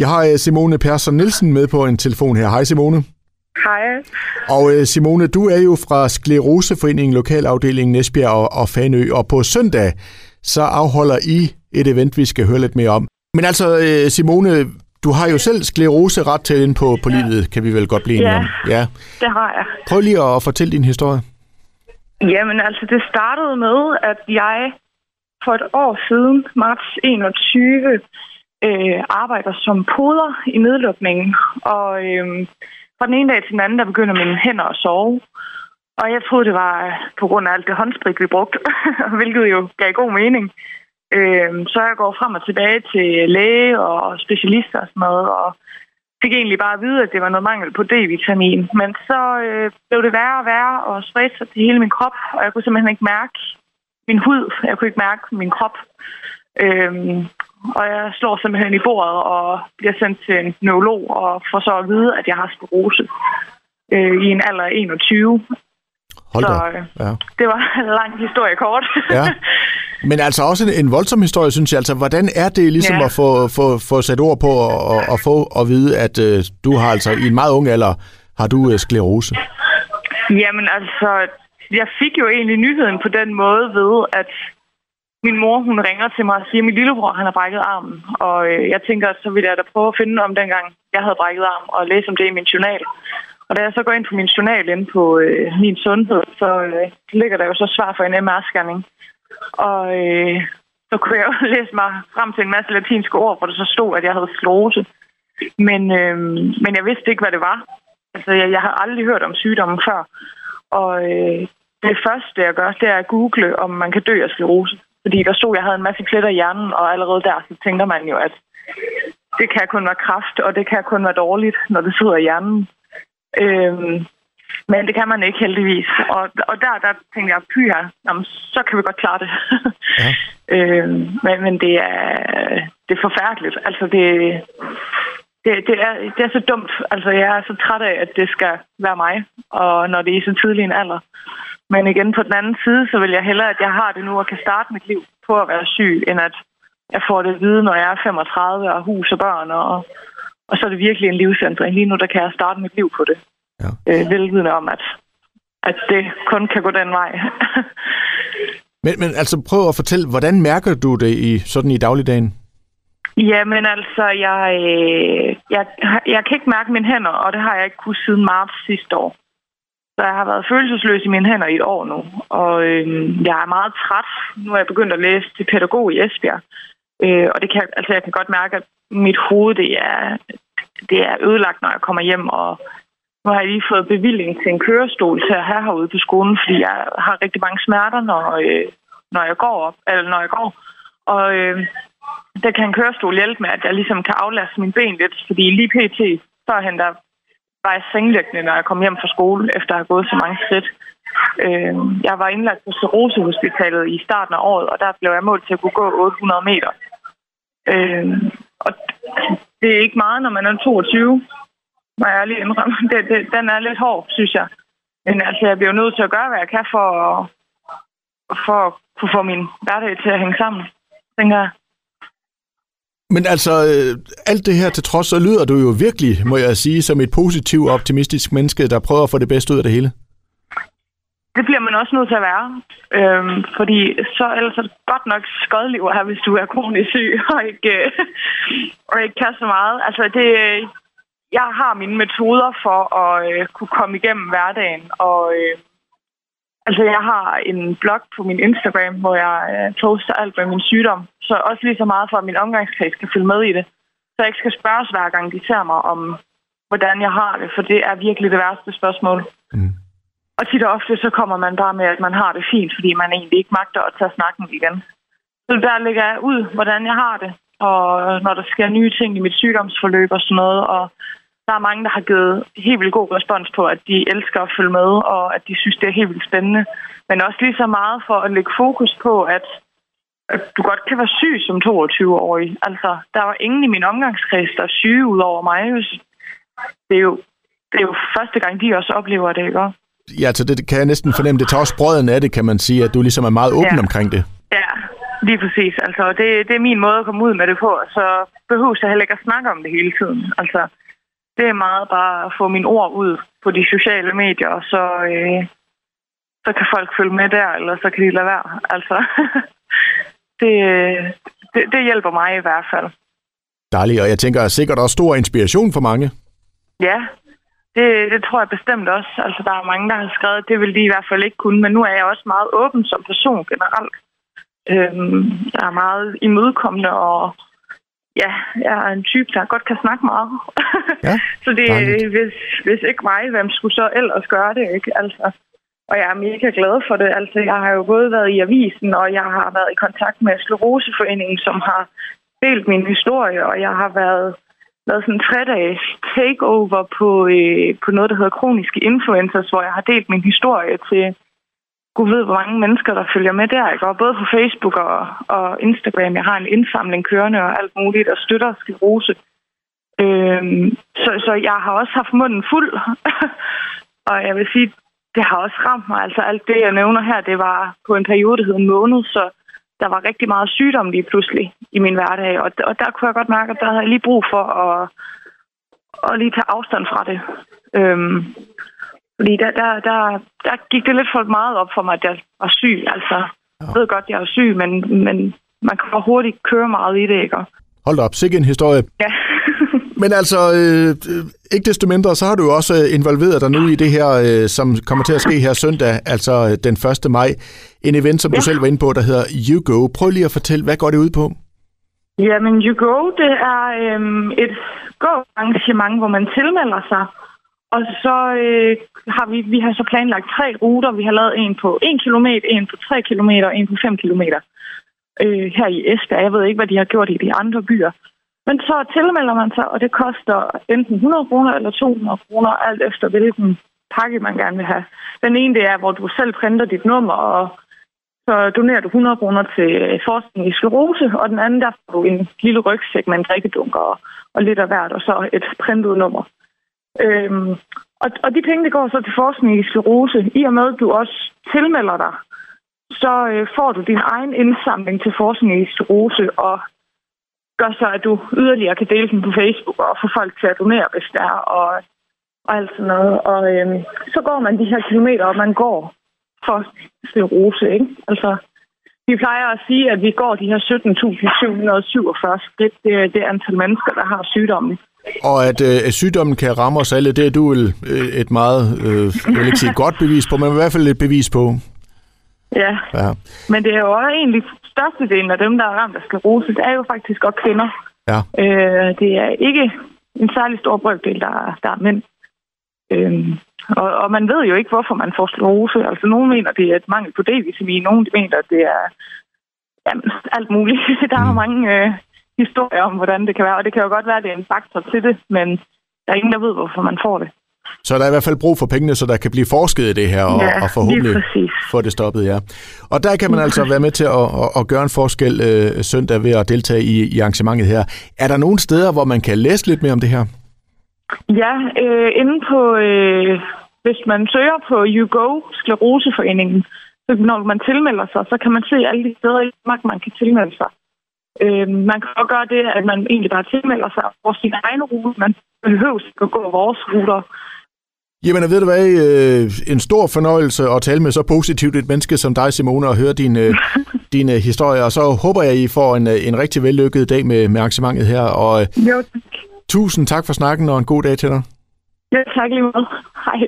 Jeg har øh, Simone Persson Nielsen med på en telefon her. Hej Simone. Hej. Og øh, Simone, du er jo fra Skleroseforeningen Lokalafdelingen Esbjerg og, og Fanø, og på søndag så afholder I et event, vi skal høre lidt mere om. Men altså, øh, Simone, du har jo selv sklerose ret til ind på, på livet, kan vi vel godt blive enige Ja. om. Ja. Det har jeg. Prøv lige at fortælle din historie. Jamen altså, det startede med, at jeg for et år siden, marts 21, øh, arbejder som poder i nedlukningen. Og øh, fra den ene dag til den anden, der begynder mine hænder at sove. Og jeg troede, det var øh, på grund af alt det håndsprit, vi brugte, hvilket jo gav god mening. Øh, så jeg går frem og tilbage til læge og specialister og sådan noget, og fik egentlig bare at vide, at det var noget mangel på D-vitamin. Men så øh, blev det værre og værre og spredte sig til hele min krop, og jeg kunne simpelthen ikke mærke min hud. Jeg kunne ikke mærke min krop. Øhm, og jeg slår simpelthen i bordet og bliver sendt til en neurolog og får så at vide, at jeg har sklerose øh, i en alder af 21. Hold Så, da. øh, Ja. Det var en lang historie kort. Ja. Men altså også en, en voldsom historie, synes jeg. Altså, hvordan er det ligesom Ja. at få, få, få sat ord på og, og, og få at vide, at øh, du har altså i en meget ung alder, har du øh, sklerose? Jamen altså, jeg fik jo egentlig nyheden på den måde ved, at min mor, hun ringer til mig og siger, at min lillebror, han har brækket armen. Og øh, jeg tænker, så vil jeg da prøve at finde om dengang, jeg havde brækket arm, og læse om det i min journal. Og da jeg så går ind på min journal inde på øh, min sundhed, så øh, ligger der jo så svar for en MR-scanning. Og øh, så kunne jeg jo læse mig frem til en masse latinske ord, hvor der så stod, at jeg havde sklerose. Men, øh, men jeg vidste ikke, hvad det var. Altså, jeg, jeg har aldrig hørt om sygdommen før. Og øh, det første, jeg gør, det er at google, om man kan dø af sklerose. Fordi der stod, at jeg havde en masse pletter i hjernen, og allerede der, så tænker man jo, at det kan kun være kraft, og det kan kun være dårligt, når det sidder i hjernen. Øhm, men det kan man ikke heldigvis. Og, og der, der tænkte jeg, py her, jamen, så kan vi godt klare det. Ja. øhm, men, men det er, det er forfærdeligt. Altså, det, det, det, er, det er så dumt. Altså, jeg er så træt af, at det skal være mig, og når det er i så tidlig en alder. Men igen, på den anden side, så vil jeg hellere, at jeg har det nu og kan starte mit liv på at være syg, end at jeg får det at vide, når jeg er 35 og har hus og børn, og, og så er det virkelig en livsændring. Lige nu, der kan jeg starte mit liv på det. Ja. Øh, velvidende om, at, at det kun kan gå den vej. Men, men altså prøv at fortælle, hvordan mærker du det i sådan i dagligdagen? Jamen altså, jeg, øh, jeg, jeg kan ikke mærke mine hænder, og det har jeg ikke kunnet siden marts sidste år. Så jeg har været følelsesløs i mine hænder i et år nu, og øh, jeg er meget træt. Nu er jeg begyndt at læse til pædagog i Esbjerg, øh, og det kan, altså, jeg kan godt mærke, at mit hoved det er, det er ødelagt, når jeg kommer hjem, og nu har jeg lige fået bevilling til en kørestol til at have herude på skolen, fordi jeg har rigtig mange smerter, når, øh, når jeg går op, eller når jeg går. Og øh, der kan en kørestol hjælpe med, at jeg ligesom kan aflaste mine ben lidt, fordi lige pt. førhen, der var jeg sengeliggende, når jeg kom hjem fra skole, efter at have gået så mange skridt. Øh, jeg var indlagt på Serosehospitalet i starten af året, og der blev jeg målt til at kunne gå 800 meter. Øh, og det er ikke meget, når man er 22, må jeg lige indrømme. Det, det, den er lidt hård, synes jeg. Men altså, jeg bliver nødt til at gøre, hvad jeg kan for, for at kunne få min hverdag til at hænge sammen, tænker jeg. Men altså, øh, alt det her til trods, så lyder du jo virkelig, må jeg sige, som et positivt og optimistisk menneske, der prøver at få det bedste ud af det hele. Det bliver man også nødt til at være. Øhm, fordi så ellers er det godt nok skodliv her, hvis du er kronisk syg og ikke, øh, og ikke kan så meget. Altså, det, jeg har mine metoder for at øh, kunne komme igennem hverdagen. Og øh, altså, jeg har en blog på min Instagram, hvor jeg øh, poster alt med min sygdom. Så også lige så meget for, at min omgangskreds kan følge med i det. Så jeg ikke skal spørges hver gang, de ser mig om, hvordan jeg har det. For det er virkelig det værste spørgsmål. Mm. Og tit og ofte så kommer man bare med, at man har det fint, fordi man egentlig ikke magter at tage snakken igen. Så der lægger jeg ud, hvordan jeg har det, og når der sker nye ting i mit sygdomsforløb og sådan noget. Og der er mange, der har givet helt vildt god respons på, at de elsker at følge med, og at de synes, det er helt vildt spændende. Men også lige så meget for at lægge fokus på, at, at du godt kan være syg som 22-årig. Altså, der var ingen i min omgangskreds, der er syge ud over mig. Det er jo, det er jo første gang, de også oplever det, ikke? Ja, så det kan jeg næsten fornemme. Det tager også brøden af det, kan man sige, at du ligesom er meget åben Ja. omkring det. Ja, lige præcis. Altså, det, det er min måde at komme ud med det på, så behøver jeg heller ikke at snakke om det hele tiden. Altså, det er meget bare at få mine ord ud på de sociale medier, og så, øh, så kan folk følge med der, eller så kan de lade være. Altså, det, det, det hjælper mig i hvert fald. Dejligt, og jeg tænker sikkert også stor inspiration for mange. Ja, det, det tror jeg bestemt også. Altså, der er mange, der har skrevet, det vil de i hvert fald ikke kunne, men nu er jeg også meget åben som person generelt. Øhm, jeg er meget imødekommende, og ja, jeg er en type, der godt kan snakke meget. Ja, så det, hvis, hvis ikke mig, hvem skulle så ellers gøre det, ikke? Altså, og jeg er mega glad for det. Altså, jeg har jo både været i avisen, og jeg har været i kontakt med Skleroseforeningen, som har delt min historie, og jeg har været lavet sådan en tre-dages takeover på, øh, på noget, der hedder kroniske influencers, hvor jeg har delt min historie til Gud ved, hvor mange mennesker, der følger med der. Ikke? Og både på Facebook og, og Instagram. Jeg har en indsamling kørende og alt muligt, og støtter sklerose. Øhm, så, så jeg har også haft munden fuld. og jeg vil sige, det har også ramt mig. Altså alt det, jeg nævner her, det var på en periode, der hed en måned, så der var rigtig meget sygdom lige pludselig i min hverdag. Og, og der kunne jeg godt mærke, at der havde jeg lige brug for at, at lige tage afstand fra det. Øhm, fordi der, der, der, der gik det lidt for meget op for mig, at jeg var syg. Altså, jeg ved godt, at jeg er syg, men, men man kan hurtigt køre meget i det, ikke? Hold op, sikke en historie. Ja. Men altså, øh, ikke desto mindre, så har du jo også involveret dig nu i det her, øh, som kommer til at ske her søndag, altså øh, den 1. maj. En event, som ja. du selv var inde på, der hedder You Go. Prøv lige at fortælle, hvad går det ud på? Jamen, You Go, det er øh, et gå-arrangement, hvor man tilmelder sig, og så øh, har vi, vi har så planlagt tre ruter. Vi har lavet en på 1 km, en på 3 km og en på 5 km øh, her i Esbjerg. Jeg ved ikke, hvad de har gjort i de andre byer. Men så tilmelder man sig, og det koster enten 100 kroner eller 200 kroner, alt efter hvilken pakke man gerne vil have. Den ene det er, hvor du selv printer dit nummer, og så donerer du 100 kroner til forskning i sklerose, og den anden der får du en lille rygsæk med en drikkedunker og, og lidt af hvert, og så et printet nummer. Øhm, og, og de penge, det går så til forskning i sklerose. I og med, at du også tilmelder dig, så øh, får du din egen indsamling til forskning i sklerose, og gør så, at du yderligere kan dele den på Facebook og få folk til at donere, hvis der er, og, og alt sådan noget. Og øhm, så går man de her kilometer, og man går for sklerose, ikke? Altså, vi plejer at sige, at vi går de her 17.747 skridt. Det er det antal mennesker, der har sygdommen. Og at øh, sygdommen kan ramme os alle, det er du vel øh, et meget, øh, jeg vil ikke sige godt bevis på, men i hvert fald et bevis på. Ja. ja, men det er jo også egentlig størstedelen af dem, der er ramt af sklerose, det er jo faktisk godt kvinder. Ja. Øh, det er ikke en særlig stor brøkdel, der, der er mænd. Øh, og, og man ved jo ikke, hvorfor man får sklerose. Altså, nogen mener, det er et mangel på D-vitamin. Nogen mener, det er jamen, alt muligt. der er mm. mange øh, historier om, hvordan det kan være. Og det kan jo godt være, at det er en faktor til det, men der er ingen, der ved, hvorfor man får det. Så der er i hvert fald brug for pengene, så der kan blive forsket i det her, og, ja, og forhåbentlig få det stoppet, ja. Og der kan man altså være med til at, at, at gøre en forskel øh, søndag ved at deltage i, i arrangementet her. Er der nogle steder, hvor man kan læse lidt mere om det her? Ja, øh, inde på, øh, hvis man søger på YouGo, Skleroseforeningen, så når man tilmelder sig, så kan man se alle de steder i Danmark, man kan tilmelde sig. Øh, man kan også gøre det, at man egentlig bare tilmelder sig over sin egen rute. Man behøver ikke at gå vores ruter. Jamen, ved du hvad, øh, en stor fornøjelse at tale med så positivt et menneske som dig, Simone, og høre din, øh, din historie. Og så håber jeg, I får en, øh, en rigtig vellykket dag med, med arrangementet her. Og, jo, tak. Tusind tak for snakken, og en god dag til dig. Ja, tak lige meget. Hej.